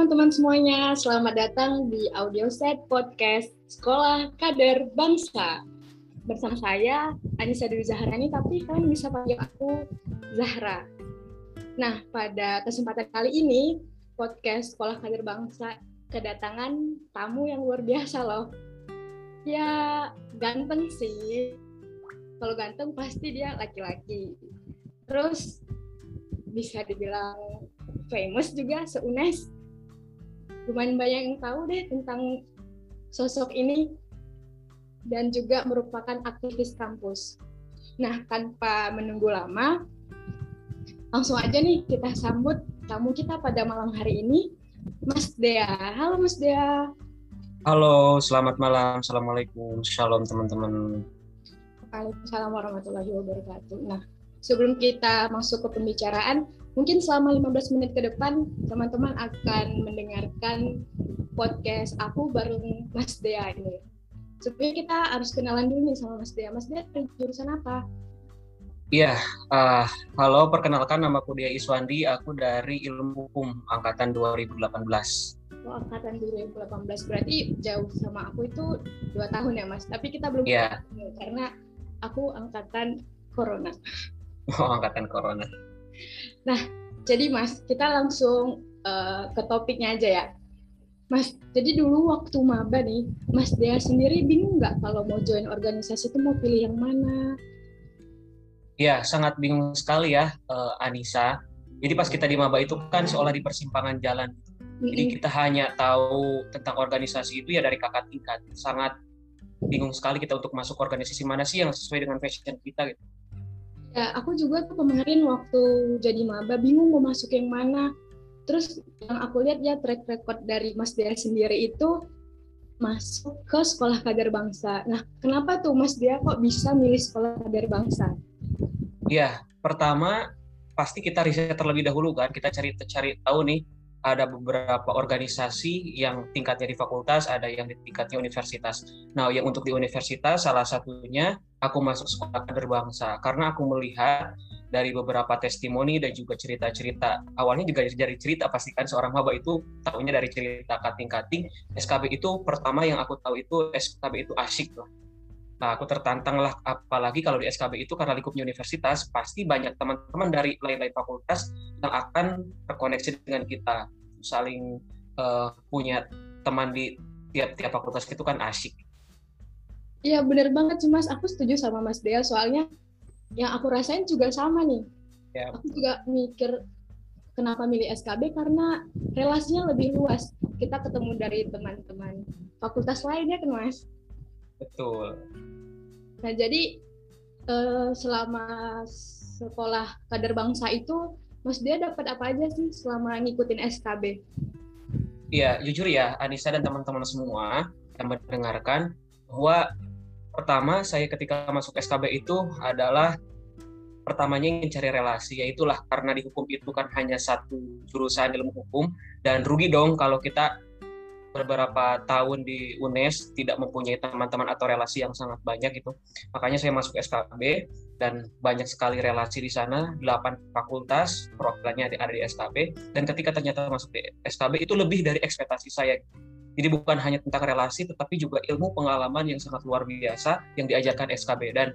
teman-teman semuanya, selamat datang di audio set podcast Sekolah Kader Bangsa. Bersama saya, Anissa Dewi Zahrani, tapi kalian bisa panggil aku Zahra. Nah, pada kesempatan kali ini, podcast Sekolah Kader Bangsa kedatangan tamu yang luar biasa loh. Ya, ganteng sih. Kalau ganteng pasti dia laki-laki. Terus bisa dibilang famous juga se-UNES. Lumayan banyak yang tahu deh tentang sosok ini dan juga merupakan aktivis kampus. Nah, tanpa menunggu lama, langsung aja nih kita sambut tamu kita pada malam hari ini, Mas Dea. Halo Mas Dea. Halo, selamat malam. Assalamualaikum. Shalom teman-teman. Waalaikumsalam warahmatullahi wabarakatuh. Nah, sebelum kita masuk ke pembicaraan, mungkin selama 15 menit ke depan teman-teman akan mendengarkan podcast aku bareng Mas Dea ini. Sebelumnya kita harus kenalan dulu nih sama Mas Dea. Mas Dea dari jurusan apa? Iya, uh, halo perkenalkan nama aku Dea Iswandi, aku dari Ilmu Hukum angkatan 2018. Oh, angkatan 2018 berarti jauh sama aku itu dua tahun ya Mas. Tapi kita belum yeah. karena aku angkatan Corona. Oh, angkatan Corona. Nah, jadi Mas, kita langsung uh, ke topiknya aja ya. Mas, jadi dulu waktu maba nih, Mas Dea sendiri bingung nggak kalau mau join organisasi itu mau pilih yang mana? Ya, sangat bingung sekali ya, uh, Anissa. Jadi pas kita di maba itu kan seolah di persimpangan jalan. Jadi kita hanya tahu tentang organisasi itu ya dari kakak tingkat. Sangat bingung sekali kita untuk masuk organisasi mana sih yang sesuai dengan passion kita gitu. Ya, aku juga tuh kemarin waktu jadi maba bingung mau masuk yang mana. Terus yang aku lihat ya track record dari Mas Dia sendiri itu masuk ke sekolah kader bangsa. Nah, kenapa tuh Mas Dia kok bisa milih sekolah kader bangsa? Ya, pertama pasti kita riset terlebih dahulu kan. Kita cari cari tahu nih ada beberapa organisasi yang tingkatnya di fakultas, ada yang di tingkatnya universitas. Nah, yang untuk di universitas salah satunya aku masuk sekolah kader bangsa karena aku melihat dari beberapa testimoni dan juga cerita-cerita awalnya juga dari cerita pastikan seorang maba itu tahunya dari cerita kating-kating. SKB itu pertama yang aku tahu itu SKB itu asyik lah Nah, aku tertantang lah, apalagi kalau di SKB itu karena lingkupnya universitas, pasti banyak teman-teman dari lain-lain fakultas yang akan terkoneksi dengan kita, saling uh, punya teman di tiap-tiap fakultas itu kan asyik. Iya benar banget sih Mas, aku setuju sama Mas Dea soalnya yang aku rasain juga sama nih. Ya. Aku juga mikir kenapa milih SKB karena relasinya lebih luas. Kita ketemu dari teman-teman fakultas lainnya kan Mas. Betul. Nah, jadi uh, selama sekolah kader bangsa itu, Mas dia dapat apa aja sih selama ngikutin SKB? Iya, jujur ya, Anissa dan teman-teman semua yang mendengarkan bahwa pertama saya ketika masuk SKB itu adalah pertamanya ingin cari relasi, yaitulah karena di hukum itu kan hanya satu jurusan ilmu hukum dan rugi dong kalau kita beberapa tahun di UNES tidak mempunyai teman-teman atau relasi yang sangat banyak itu. Makanya saya masuk SKB dan banyak sekali relasi di sana, 8 fakultas perwakilannya ada di SKB dan ketika ternyata masuk di SKB itu lebih dari ekspektasi saya. Jadi bukan hanya tentang relasi tetapi juga ilmu pengalaman yang sangat luar biasa yang diajarkan SKB dan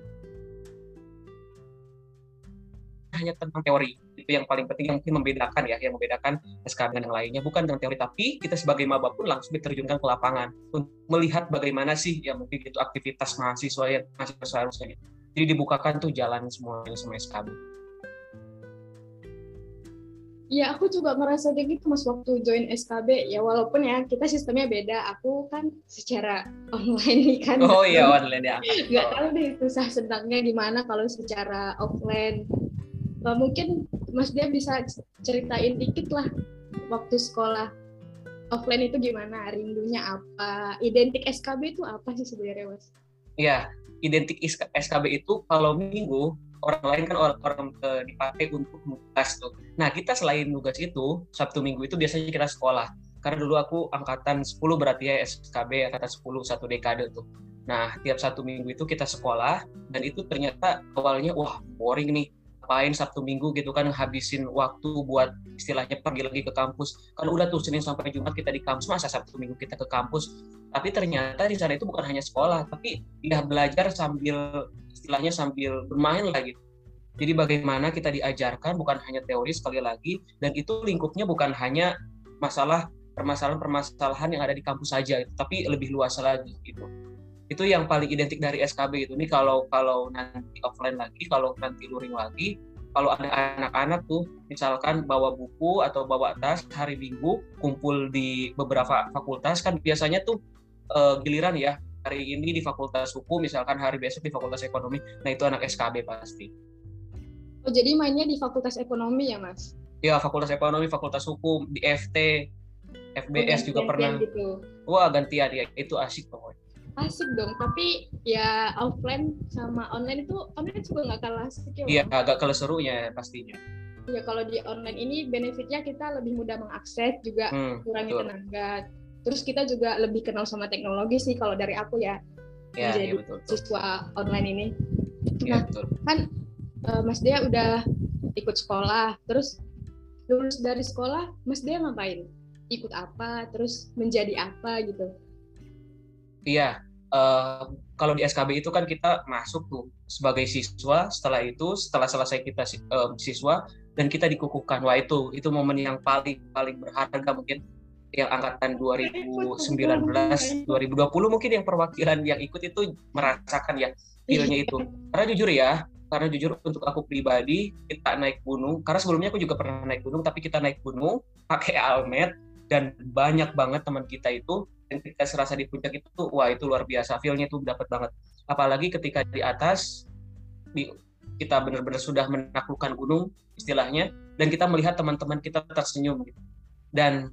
hanya tentang teori itu yang paling penting yang mungkin membedakan ya yang membedakan SKB dan yang lainnya bukan dengan teori tapi kita sebagai maba pun langsung diterjunkan ke lapangan untuk melihat bagaimana sih ya mungkin itu aktivitas mahasiswa yang masih seharusnya jadi dibukakan tuh jalan semuanya sama SKB Iya, aku juga merasa kayak gitu mas waktu join SKB. Ya walaupun ya kita sistemnya beda. Aku kan secara online nih kan. Oh iya online ya. Gak tahu deh susah sedangnya gimana kalau secara offline mungkin Mas Dia bisa ceritain dikit lah waktu sekolah offline itu gimana rindunya apa identik SKB itu apa sih sebenarnya Mas? Iya identik SKB itu kalau minggu orang lain kan orang, orang uh, dipakai untuk nugas tuh. Nah kita selain nugas itu Sabtu Minggu itu biasanya kita sekolah. Karena dulu aku angkatan 10 berarti ya SKB angkatan 10 satu dekade tuh. Nah tiap satu minggu itu kita sekolah dan itu ternyata awalnya wah boring nih ngapain Sabtu Minggu gitu kan habisin waktu buat istilahnya pergi lagi ke kampus. Kan udah tuh Senin sampai Jumat kita di kampus masa Sabtu Minggu kita ke kampus? Tapi ternyata di sana itu bukan hanya sekolah tapi ya belajar sambil istilahnya sambil bermain lagi jadi bagaimana kita diajarkan bukan hanya teori sekali lagi dan itu lingkupnya bukan hanya masalah permasalahan-permasalahan yang ada di kampus saja tapi lebih luas lagi gitu itu yang paling identik dari SKB itu nih kalau kalau nanti offline lagi kalau nanti luring lagi kalau ada anak-anak tuh misalkan bawa buku atau bawa tas hari minggu kumpul di beberapa fakultas kan biasanya tuh uh, giliran ya hari ini di fakultas hukum misalkan hari besok di fakultas ekonomi. Nah itu anak SKB pasti. Oh jadi mainnya di fakultas ekonomi ya mas? Ya fakultas ekonomi fakultas hukum di FT FBS oh, juga pernah. gitu. wah gantian ya. Itu asik pokoknya asik dong tapi ya offline sama online itu online juga nggak kalah asik ya iya agak kalah serunya pastinya. Ya kalau di online ini benefitnya kita lebih mudah mengakses juga hmm, kurangi betul. tenaga. Terus kita juga lebih kenal sama teknologi sih kalau dari aku ya, ya menjadi ya, betul, siswa online ini. Ya, nah betul. kan uh, Mas Dea udah ikut sekolah terus lulus dari sekolah Mas Dea ngapain? Ikut apa? Terus menjadi apa gitu Iya, uh, kalau di SKB itu kan kita masuk tuh sebagai siswa. Setelah itu, setelah selesai kita uh, siswa dan kita dikukuhkan. Wah itu, itu momen yang paling paling berharga mungkin yang angkatan 2019, 2020 mungkin yang perwakilan yang ikut itu merasakan ya feelnya itu. Karena jujur ya, karena jujur untuk aku pribadi kita naik gunung. Karena sebelumnya aku juga pernah naik gunung, tapi kita naik gunung pakai almet dan banyak banget teman kita itu dan ketika serasa di puncak itu wah itu luar biasa. Feelnya tuh dapat banget. Apalagi ketika di atas di, kita benar-benar sudah menaklukkan gunung istilahnya dan kita melihat teman-teman kita tersenyum gitu. dan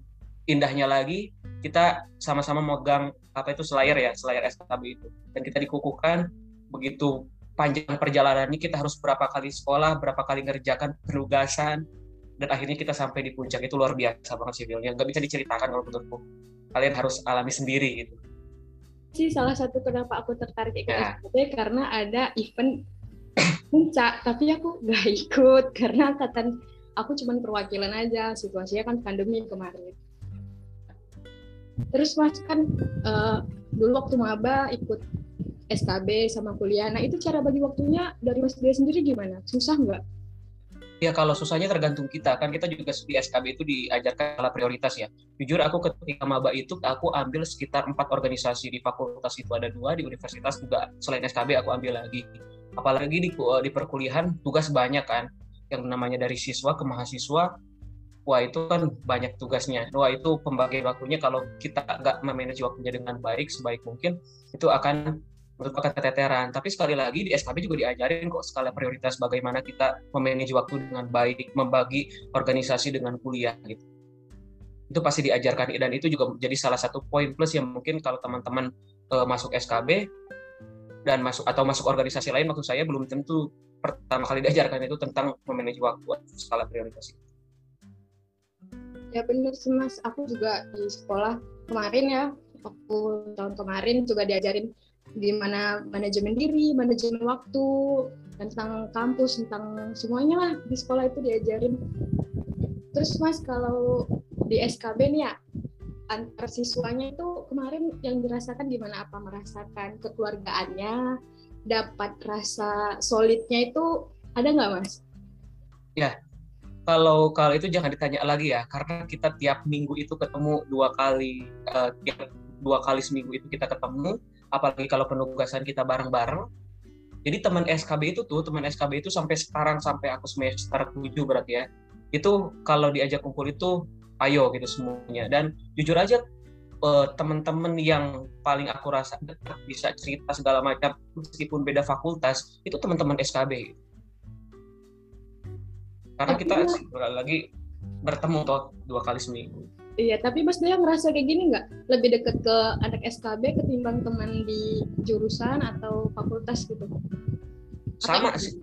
indahnya lagi kita sama-sama megang apa itu selayar ya selayar SKB itu. Dan kita dikukuhkan begitu panjang perjalanan ini kita harus berapa kali sekolah berapa kali ngerjakan penugasan dan akhirnya kita sampai di puncak. Itu luar biasa banget sih feelnya. Nggak bisa diceritakan kalau menurutku kalian harus alami sendiri gitu. Sih salah satu kenapa aku tertarik ikut ya. SKB karena ada event puncak tapi aku nggak ikut karena angkatan aku cuma perwakilan aja situasinya kan pandemi kemarin. Terus mas kan uh, dulu waktu maba ikut SKB sama kuliah nah itu cara bagi waktunya dari mas dia sendiri gimana? Susah nggak Ya kalau susahnya tergantung kita kan kita juga di SKB itu diajarkan skala prioritas ya. Jujur aku ketika maba itu aku ambil sekitar empat organisasi di fakultas itu ada dua di universitas juga selain SKB aku ambil lagi. Apalagi di di perkuliahan tugas banyak kan yang namanya dari siswa ke mahasiswa. Wah itu kan banyak tugasnya. Wah itu pembagian waktunya kalau kita nggak memanage waktunya dengan baik sebaik mungkin itu akan merupakan keteteran. Tapi sekali lagi di SKB juga diajarin kok skala prioritas bagaimana kita memanage waktu dengan baik, membagi organisasi dengan kuliah gitu. Itu pasti diajarkan dan itu juga menjadi salah satu poin plus yang mungkin kalau teman-teman uh, masuk SKB dan masuk atau masuk organisasi lain maksud saya belum tentu pertama kali diajarkan itu tentang memanage waktu skala prioritas. Ya benar sih mas, aku juga di sekolah kemarin ya, waktu tahun kemarin juga diajarin di mana manajemen diri, manajemen waktu, tentang kampus, tentang semuanya lah di sekolah itu diajarin. Terus Mas kalau di SKB nih ya antar siswanya itu kemarin yang dirasakan gimana apa merasakan kekeluargaannya, dapat rasa solidnya itu ada nggak Mas? Ya, kalau kalau itu jangan ditanya lagi ya karena kita tiap minggu itu ketemu dua kali uh, tiap dua kali seminggu itu kita ketemu apalagi kalau penugasan kita bareng-bareng. Jadi teman SKB itu tuh teman SKB itu sampai sekarang sampai aku semester 7 berarti ya itu kalau diajak kumpul itu ayo gitu semuanya. Dan jujur aja uh, teman-teman yang paling aku rasa dekat bisa cerita segala macam meskipun beda fakultas itu teman-teman SKB karena kita lagi bertemu tuh dua kali seminggu Iya, tapi Mas Dea ngerasa kayak gini nggak? Lebih deket ke anak SKB ketimbang teman di jurusan atau fakultas gitu? Sama sih.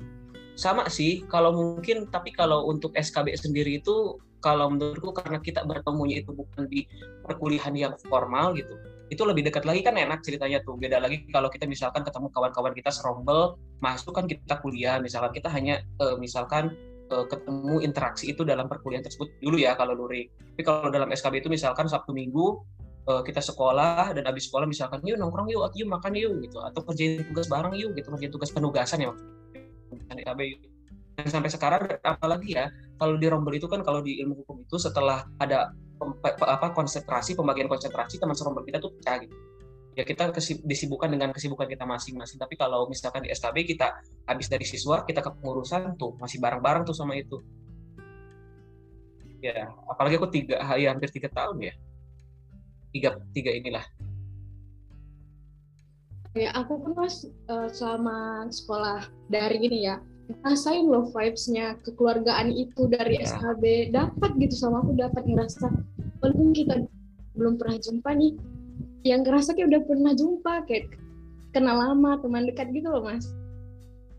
Sama sih, kalau mungkin, tapi kalau untuk SKB sendiri itu, kalau menurutku karena kita bertemunya itu bukan di perkuliahan yang formal gitu, itu lebih dekat lagi kan enak ceritanya tuh beda lagi kalau kita misalkan ketemu kawan-kawan kita serombel masuk kan kita kuliah misalkan kita hanya uh, misalkan uh, ketemu interaksi itu dalam perkuliahan tersebut dulu ya kalau luring tapi kalau dalam SKB itu misalkan Sabtu Minggu uh, kita sekolah dan habis sekolah misalkan yuk nongkrong yuk yuk makan yuk gitu. Atau kerjain tugas bareng yuk gitu. Kerjain tugas penugasan ya SKB dan sampai sekarang apalagi ya kalau di rombel itu kan kalau di ilmu hukum itu setelah ada apa konsentrasi pembagian konsentrasi teman serombel kita tuh pecah gitu ya kita disibukkan dengan kesibukan kita masing-masing. Tapi kalau misalkan di SKB kita habis dari siswa kita ke pengurusan tuh masih bareng-bareng tuh sama itu. Ya apalagi aku tiga ya hampir tiga tahun ya. Tiga tiga inilah. Ya aku kan mas uh, selama sekolah dari ini ya rasain loh vibes-nya kekeluargaan itu dari ya. SKB dapat gitu sama aku dapat ngerasa walaupun kita belum pernah jumpa nih yang ngerasa kayak udah pernah jumpa kayak kenal lama teman dekat gitu loh mas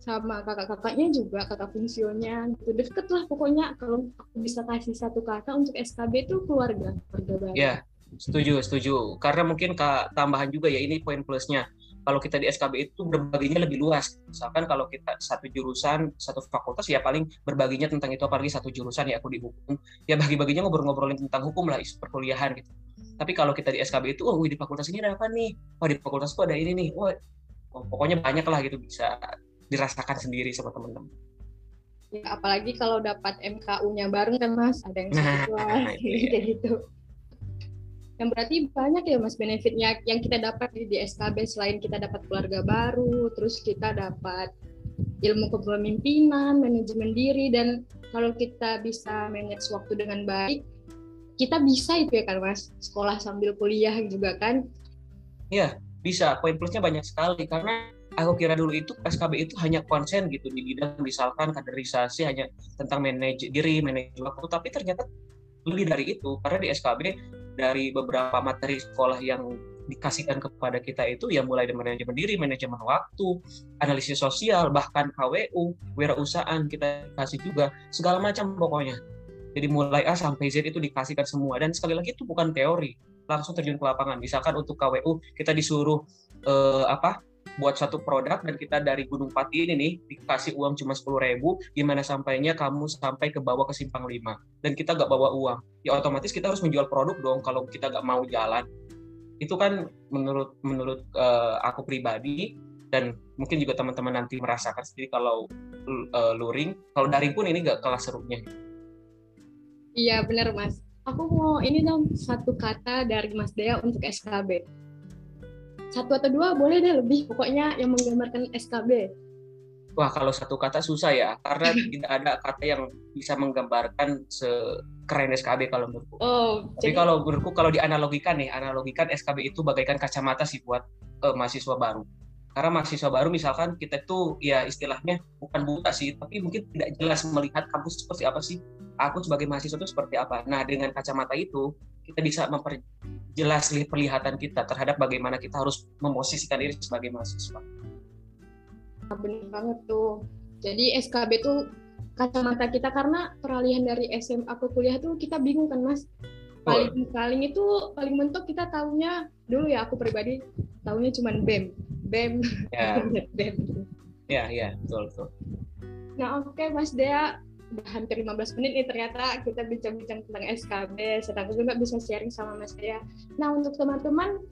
sama kakak-kakaknya juga kakak fungsionya gitu deket lah pokoknya kalau aku bisa kasih satu kata untuk SKB itu keluarga keluarga baru ya setuju setuju karena mungkin kak tambahan juga ya ini poin plusnya kalau kita di SKB itu berbaginya lebih luas. Misalkan kalau kita satu jurusan, satu fakultas ya paling berbaginya tentang itu apalagi satu jurusan ya aku di hukum. Ya bagi-baginya ngobrol-ngobrolin tentang hukum lah isu perkuliahan gitu. Tapi kalau kita di SKB itu, oh di fakultas ini ada apa nih? Oh di fakultas itu ada ini nih. Oh, oh pokoknya banyak lah gitu bisa dirasakan sendiri sama teman-teman. Ya, apalagi kalau dapat MKU-nya bareng kan Mas, ada yang nah, kayak gitu yang berarti banyak ya mas benefitnya yang kita dapat di SKB selain kita dapat keluarga baru terus kita dapat ilmu kepemimpinan manajemen diri dan kalau kita bisa manage waktu dengan baik kita bisa itu ya kan mas? Sekolah sambil kuliah juga kan? Iya bisa. Poin plusnya banyak sekali. Karena aku kira dulu itu SKB itu hanya konsen gitu di bidang misalkan kaderisasi hanya tentang manage diri manage waktu. Tapi ternyata lebih dari itu. Karena di SKB dari beberapa materi sekolah yang dikasihkan kepada kita itu ya mulai dari manajemen diri, manajemen waktu, analisis sosial, bahkan KWU, wirausahaan kita kasih juga segala macam pokoknya. Jadi mulai A sampai Z itu dikasihkan semua. Dan sekali lagi itu bukan teori, langsung terjun ke lapangan. Misalkan untuk KWU kita disuruh eh, apa buat satu produk dan kita dari Gunung Pati ini nih dikasih uang cuma sepuluh ribu gimana sampainya kamu sampai ke bawah ke simpang lima. Dan kita nggak bawa uang. Ya otomatis kita harus menjual produk dong kalau kita nggak mau jalan. Itu kan menurut menurut uh, aku pribadi dan mungkin juga teman-teman nanti merasakan sendiri kalau uh, luring. Kalau daring pun ini nggak kalah serunya iya benar mas. Aku mau ini dong satu kata dari Mas Dea untuk SKB satu atau dua boleh deh lebih pokoknya yang menggambarkan SKB wah kalau satu kata susah ya karena tidak ada kata yang bisa menggambarkan sekeren SKB kalau menurutku. Oh, tapi jadi... kalau menurutku kalau dianalogikan nih analogikan SKB itu bagaikan kacamata sih buat uh, mahasiswa baru. Karena mahasiswa baru misalkan kita itu ya istilahnya bukan buta sih tapi mungkin tidak jelas melihat kampus seperti apa sih aku sebagai mahasiswa itu seperti apa nah dengan kacamata itu kita bisa memperjelas perlihatan kita terhadap bagaimana kita harus memposisikan diri sebagai mahasiswa. Benar banget tuh. Jadi SKB tuh kacamata kita karena peralihan dari SMA ke kuliah tuh kita bingung kan mas. Paling paling itu paling mentok kita tahunya dulu ya aku pribadi tahunya cuma BEM. BEM. Ya. BEM. Ya, ya, betul, betul. Nah, oke okay, Mas Dea, hampir 15 menit nih ternyata kita bincang-bincang tentang SKB sedang juga bisa sharing sama Mas Dea. Nah untuk teman-teman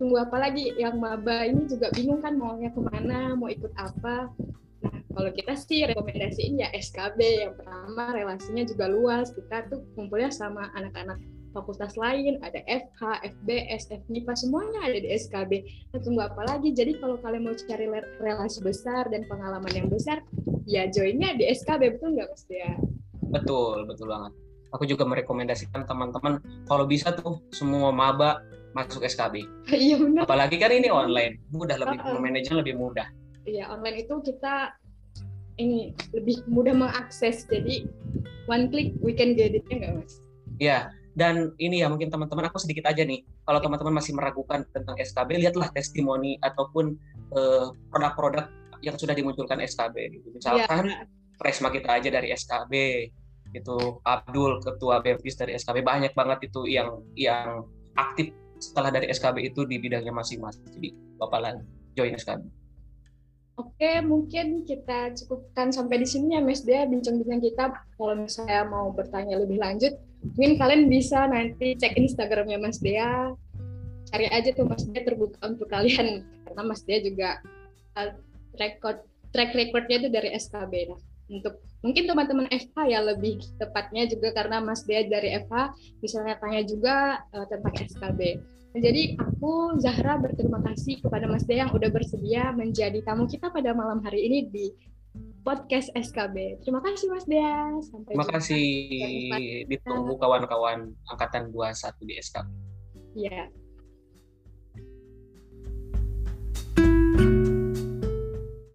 tunggu apa lagi? Yang maba ini juga bingung kan maunya ke mana mau ikut apa? Nah kalau kita sih rekomendasiin ya SKB yang pertama relasinya juga luas. Kita tuh kumpulnya sama anak-anak fakultas lain, ada FH, FBS, FNIPA, semuanya ada di SKB. Nah, tunggu apa lagi? Jadi kalau kalian mau cari relasi besar dan pengalaman yang besar, ya joinnya di SKB, betul nggak Mas ya? Betul, betul banget. Aku juga merekomendasikan teman-teman kalau bisa tuh semua maba masuk SKB. Iya benar. Apalagi kan ini online, mudah lebih uh -uh. manajer lebih mudah. Iya online itu kita ini lebih mudah mengakses jadi one click we can get it ya nggak mas? Iya dan ini ya mungkin teman-teman aku sedikit aja nih kalau teman-teman masih meragukan tentang SKB lihatlah testimoni ataupun eh, produk-produk yang sudah dimunculkan SKB gitu. misalkan ya. Presma kita aja dari SKB itu Abdul ketua BEMPIS dari SKB banyak banget itu yang yang aktif setelah dari SKB itu di bidangnya masing-masing. Jadi Bapak lah join SKB. Oke, mungkin kita cukupkan sampai di sini ya Mas Dea bincang-bincang kita. Kalau misalnya mau bertanya lebih lanjut, mungkin kalian bisa nanti cek Instagramnya Mas Dea. Cari aja tuh Mas Dea terbuka untuk kalian. Karena Mas Dea juga uh, record track recordnya itu dari SKB. Nah, untuk mungkin teman-teman FH ya lebih tepatnya juga karena Mas Dea dari FH misalnya tanya juga uh, tentang SKB. Jadi aku Zahra berterima kasih kepada Mas De yang udah bersedia menjadi tamu kita pada malam hari ini di podcast SKB. Terima kasih Mas Dea. Sampai Terima kasih ditunggu kawan-kawan angkatan 21 di SKB. Iya.